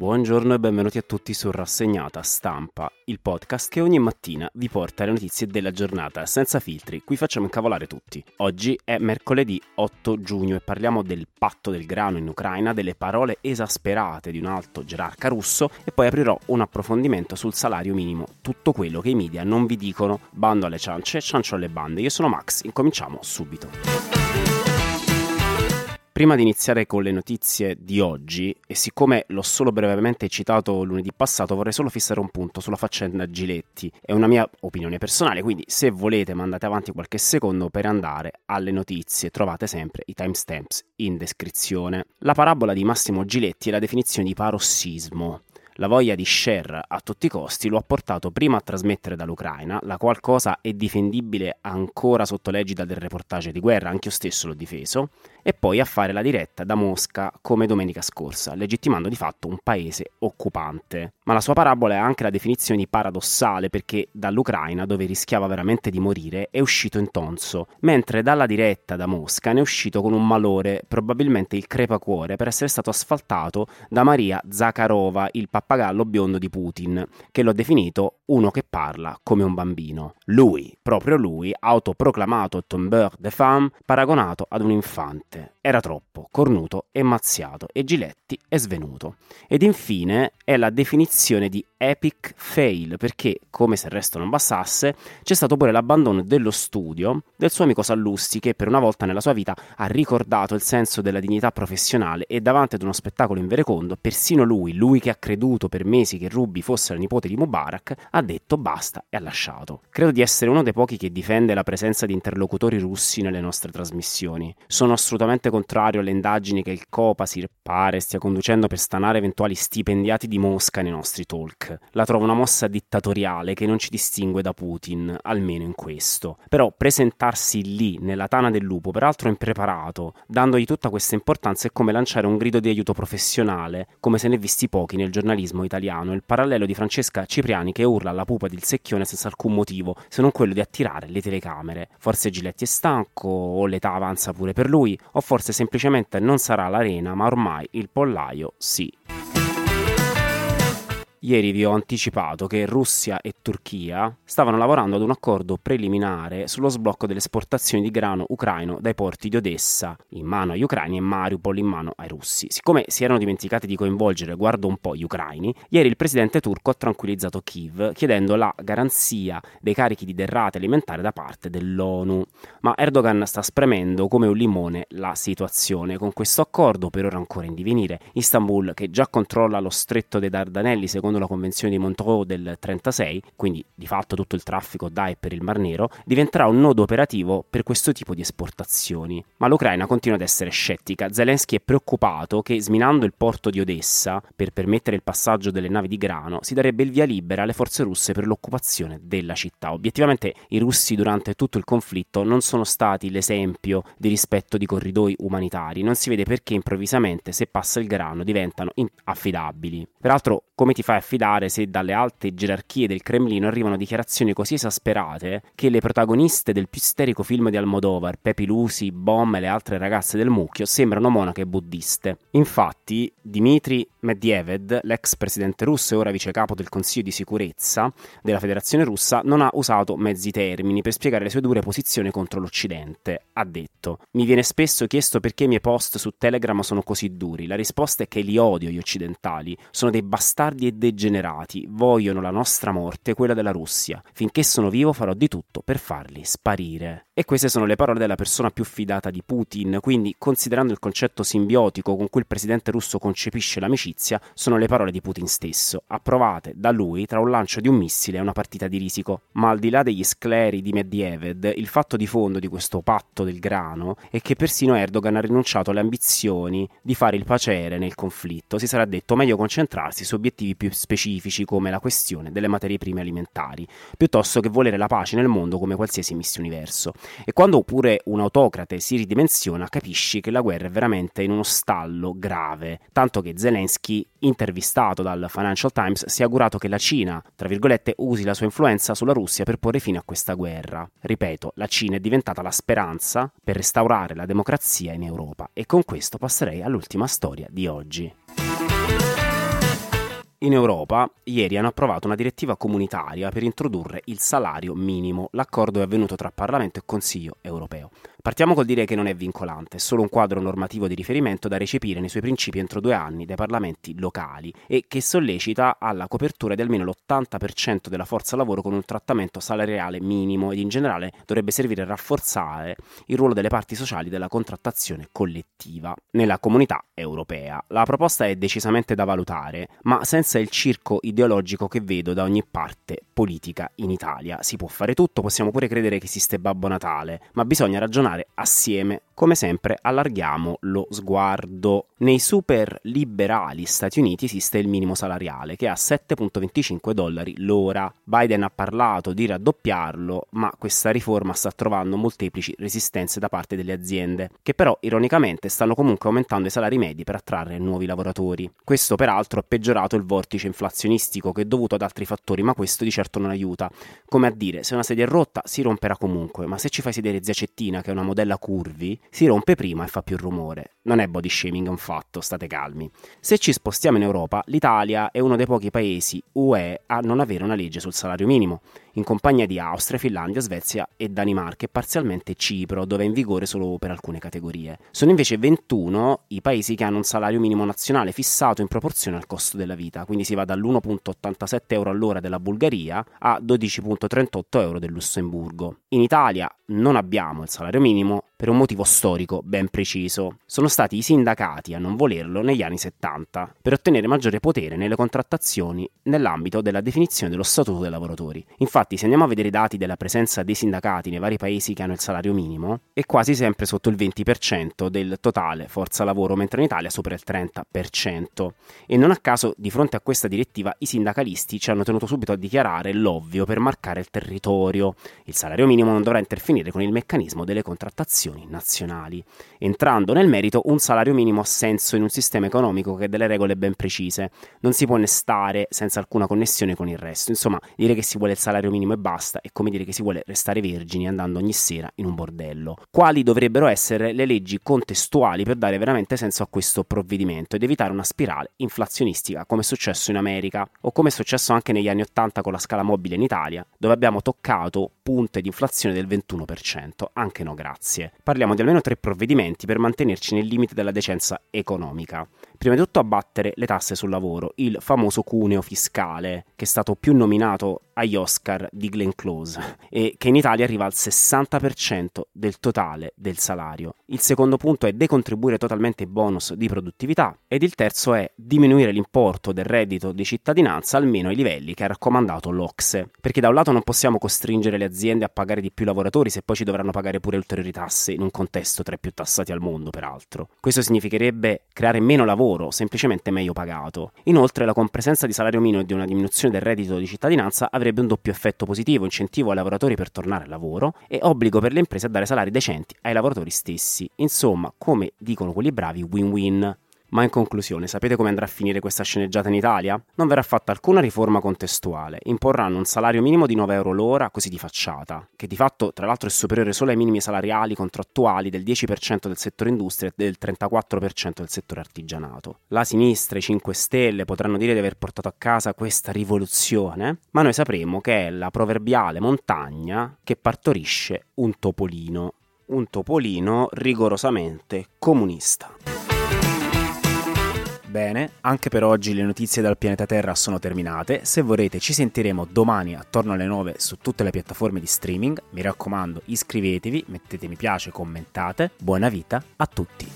Buongiorno e benvenuti a tutti su Rassegnata Stampa, il podcast che ogni mattina vi porta le notizie della giornata senza filtri, qui facciamo incavolare tutti. Oggi è mercoledì 8 giugno e parliamo del patto del grano in Ucraina, delle parole esasperate di un alto gerarca russo e poi aprirò un approfondimento sul salario minimo, tutto quello che i media non vi dicono, bando alle ciance, ciancio alle bande. Io sono Max, incominciamo subito. Prima di iniziare con le notizie di oggi, e siccome l'ho solo brevemente citato lunedì passato, vorrei solo fissare un punto sulla faccenda Giletti. È una mia opinione personale, quindi se volete mandate avanti qualche secondo per andare alle notizie, trovate sempre i timestamps in descrizione. La parabola di Massimo Giletti è la definizione di parossismo. La voglia di share a tutti i costi lo ha portato prima a trasmettere dall'Ucraina, la qual cosa è difendibile ancora sotto l'egida del reportage di guerra, anche io stesso l'ho difeso, e poi a fare la diretta da Mosca come domenica scorsa, legittimando di fatto un paese occupante. Ma la sua parabola è anche la definizione paradossale perché dall'Ucraina, dove rischiava veramente di morire, è uscito in tonso, mentre dalla diretta da Mosca ne è uscito con un malore, probabilmente il crepacuore, per essere stato asfaltato da Maria Zakharova, il pappagallo biondo di Putin, che l'ho definito uno che parla come un bambino. Lui, proprio lui, autoproclamato tombeur de femme, paragonato ad un infante. Era troppo, cornuto e mazziato, e Giletti è svenuto. Ed infine è la definizione di epic fail, perché, come se il resto non bastasse, c'è stato pure l'abbandono dello studio del suo amico Sallusti, che per una volta nella sua vita ha ricordato il senso della dignità professionale e davanti ad uno spettacolo inverecondo, persino lui, lui che ha creduto per mesi che Ruby fosse la nipote di Mubarak, ha detto basta e ha lasciato. Credo di essere uno dei pochi che difende la presenza di interlocutori russi nelle nostre trasmissioni. Sono assolutamente contrario alle indagini che il Copasir pare stia conducendo per stanare eventuali stipendiati di Mosca nei nostri talk. La trovo una mossa dittatoriale che non ci distingue da Putin, almeno in questo. Però presentarsi lì, nella tana del lupo, peraltro impreparato, dandogli tutta questa importanza è come lanciare un grido di aiuto professionale, come se ne visti pochi nel giornalismo italiano, il parallelo di Francesca Cipriani che urla alla pupa del secchione senza alcun motivo, se non quello di attirare le telecamere. Forse Giletti è stanco, o l'età avanza pure per lui, o forse semplicemente non sarà l'arena, ma ormai il pollaio sì. Ieri vi ho anticipato che Russia e Turchia stavano lavorando ad un accordo preliminare sullo sblocco delle esportazioni di grano ucraino dai porti di Odessa in mano agli ucraini e Mariupol in mano ai russi. Siccome si erano dimenticati di coinvolgere, guardo un po', gli ucraini, ieri il presidente turco ha tranquillizzato Kiev chiedendo la garanzia dei carichi di derrate alimentari da parte dell'ONU. Ma Erdogan sta spremendo come un limone la situazione. Con questo accordo, per ora ancora in divenire, Istanbul, che già controlla lo stretto dei Dardanelli secondo secondo la Convenzione di Montreux del 36, quindi di fatto tutto il traffico da e per il Mar Nero, diventerà un nodo operativo per questo tipo di esportazioni. Ma l'Ucraina continua ad essere scettica. Zelensky è preoccupato che sminando il porto di Odessa per permettere il passaggio delle navi di grano si darebbe il via libera alle forze russe per l'occupazione della città. Obiettivamente i russi durante tutto il conflitto non sono stati l'esempio di rispetto di corridoi umanitari. Non si vede perché improvvisamente se passa il grano diventano affidabili. Peraltro come ti fai a fidare se dalle alte gerarchie del Cremlino arrivano dichiarazioni così esasperate che le protagoniste del più isterico film di Almodovar, Pepi Lusi, Bomb e le altre ragazze del mucchio, sembrano monache buddiste. Infatti, Dmitry Medvedev, l'ex presidente russo e ora vice capo del Consiglio di sicurezza della Federazione russa, non ha usato mezzi termini per spiegare le sue dure posizioni contro l'Occidente. Ha detto: Mi viene spesso chiesto perché i miei post su Telegram sono così duri. La risposta è che li odio gli occidentali. Sono dei bastardi bastardi e degenerati, vogliono la nostra morte, quella della Russia. Finché sono vivo farò di tutto per farli sparire. E queste sono le parole della persona più fidata di Putin, quindi considerando il concetto simbiotico con cui il presidente russo concepisce l'amicizia, sono le parole di Putin stesso, approvate da lui tra un lancio di un missile e una partita di risico. Ma al di là degli scleri di Medvedev, il fatto di fondo di questo patto del grano è che persino Erdogan ha rinunciato alle ambizioni di fare il pacere nel conflitto. Si sarà detto meglio concentrarsi su obiettivi più specifici come la questione delle materie prime alimentari, piuttosto che volere la pace nel mondo come qualsiasi miss universo. E quando pure un autocrate si ridimensiona, capisci che la guerra è veramente in uno stallo grave, tanto che Zelensky, intervistato dal Financial Times, si è augurato che la Cina, tra virgolette, usi la sua influenza sulla Russia per porre fine a questa guerra. Ripeto, la Cina è diventata la speranza per restaurare la democrazia in Europa e con questo passerei all'ultima storia di oggi. In Europa, ieri hanno approvato una direttiva comunitaria per introdurre il salario minimo. L'accordo è avvenuto tra Parlamento e Consiglio europeo. Partiamo col dire che non è vincolante, è solo un quadro normativo di riferimento da recepire nei suoi principi entro due anni dai parlamenti locali e che sollecita alla copertura di almeno l'80% della forza lavoro con un trattamento salariale minimo ed in generale dovrebbe servire a rafforzare il ruolo delle parti sociali della contrattazione collettiva nella comunità europea. La proposta è decisamente da valutare, ma senza il circo ideologico che vedo da ogni parte politica in Italia. Si può fare tutto, possiamo pure credere che esiste Babbo Natale, ma bisogna ragionare ragionare assieme. Come sempre allarghiamo lo sguardo. Nei super liberali Stati Uniti esiste il minimo salariale che è a 7,25 dollari l'ora. Biden ha parlato di raddoppiarlo, ma questa riforma sta trovando molteplici resistenze da parte delle aziende, che però ironicamente stanno comunque aumentando i salari medi per attrarre nuovi lavoratori. Questo peraltro ha peggiorato il vortice inflazionistico che è dovuto ad altri fattori, ma questo di certo non aiuta. Come a dire, se una sedia è rotta si romperà comunque, ma se ci fai sedere zia Cettina, che è una modella curvi, si rompe prima e fa più rumore. Non è body shaming, un fatto, state calmi. Se ci spostiamo in Europa, l'Italia è uno dei pochi paesi UE a non avere una legge sul salario minimo in compagnia di Austria, Finlandia, Svezia e Danimarca e parzialmente Cipro, dove è in vigore solo per alcune categorie. Sono invece 21 i paesi che hanno un salario minimo nazionale fissato in proporzione al costo della vita, quindi si va dall'1.87 euro all'ora della Bulgaria a 12.38 euro del Lussemburgo. In Italia non abbiamo il salario minimo per un motivo storico ben preciso. Sono stati i sindacati a non volerlo negli anni 70 per ottenere maggiore potere nelle contrattazioni nell'ambito della definizione dello statuto dei lavoratori. Infatti, se andiamo a vedere i dati della presenza dei sindacati nei vari paesi che hanno il salario minimo, è quasi sempre sotto il 20% del totale forza lavoro, mentre in Italia sopra il 30%. E non a caso, di fronte a questa direttiva, i sindacalisti ci hanno tenuto subito a dichiarare l'ovvio per marcare il territorio. Il salario minimo non dovrà interferire con il meccanismo delle contrattazioni istituzioni nazionali. Entrando nel merito, un salario minimo ha senso in un sistema economico che ha delle regole ben precise. Non si può ne stare senza alcuna connessione con il resto. Insomma, dire che si vuole il salario minimo e basta è come dire che si vuole restare vergini andando ogni sera in un bordello. Quali dovrebbero essere le leggi contestuali per dare veramente senso a questo provvedimento ed evitare una spirale inflazionistica come è successo in America o come è successo anche negli anni 80 con la scala mobile in Italia, dove abbiamo toccato punte di inflazione del 21%. Anche no, grazie parliamo di almeno tre provvedimenti per mantenerci nel limite della decenza economica. Prima di tutto abbattere le tasse sul lavoro, il famoso cuneo fiscale, che è stato più nominato agli Oscar di Glenn Close, e che in Italia arriva al 60% del totale del salario. Il secondo punto è decontribuire totalmente i bonus di produttività ed il terzo è diminuire l'importo del reddito di cittadinanza almeno ai livelli che ha raccomandato l'Ocse, perché da un lato non possiamo costringere le aziende a pagare di più lavoratori se poi ci dovranno pagare pure ulteriori tasse in un contesto tra i più tassati al mondo, peraltro. Questo significherebbe creare meno lavoro lavoro, semplicemente meglio pagato. Inoltre la compresenza di salario minimo e di una diminuzione del reddito di cittadinanza avrebbe un doppio effetto positivo, incentivo ai lavoratori per tornare al lavoro e obbligo per le imprese a dare salari decenti ai lavoratori stessi. Insomma, come dicono quelli bravi, win-win. Ma in conclusione, sapete come andrà a finire questa sceneggiata in Italia? Non verrà fatta alcuna riforma contestuale, imporranno un salario minimo di 9 euro l'ora, così di facciata, che di fatto tra l'altro è superiore solo ai minimi salariali contrattuali del 10% del settore industria e del 34% del settore artigianato. La sinistra, i 5 Stelle potranno dire di aver portato a casa questa rivoluzione, ma noi sapremo che è la proverbiale montagna che partorisce un topolino, un topolino rigorosamente comunista. Bene, anche per oggi le notizie dal pianeta Terra sono terminate. Se vorrete ci sentiremo domani attorno alle 9 su tutte le piattaforme di streaming. Mi raccomando, iscrivetevi, mettete mi piace, commentate. Buona vita a tutti.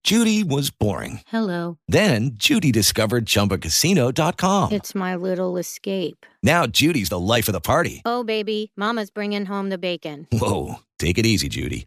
Judy was boring. Hello. Then Judy discovered ChumbaCasino.com. It's my little escape. Now Judy's the life of the party. Oh, baby, Mama's bringing home the bacon. Whoa, take it easy, Judy.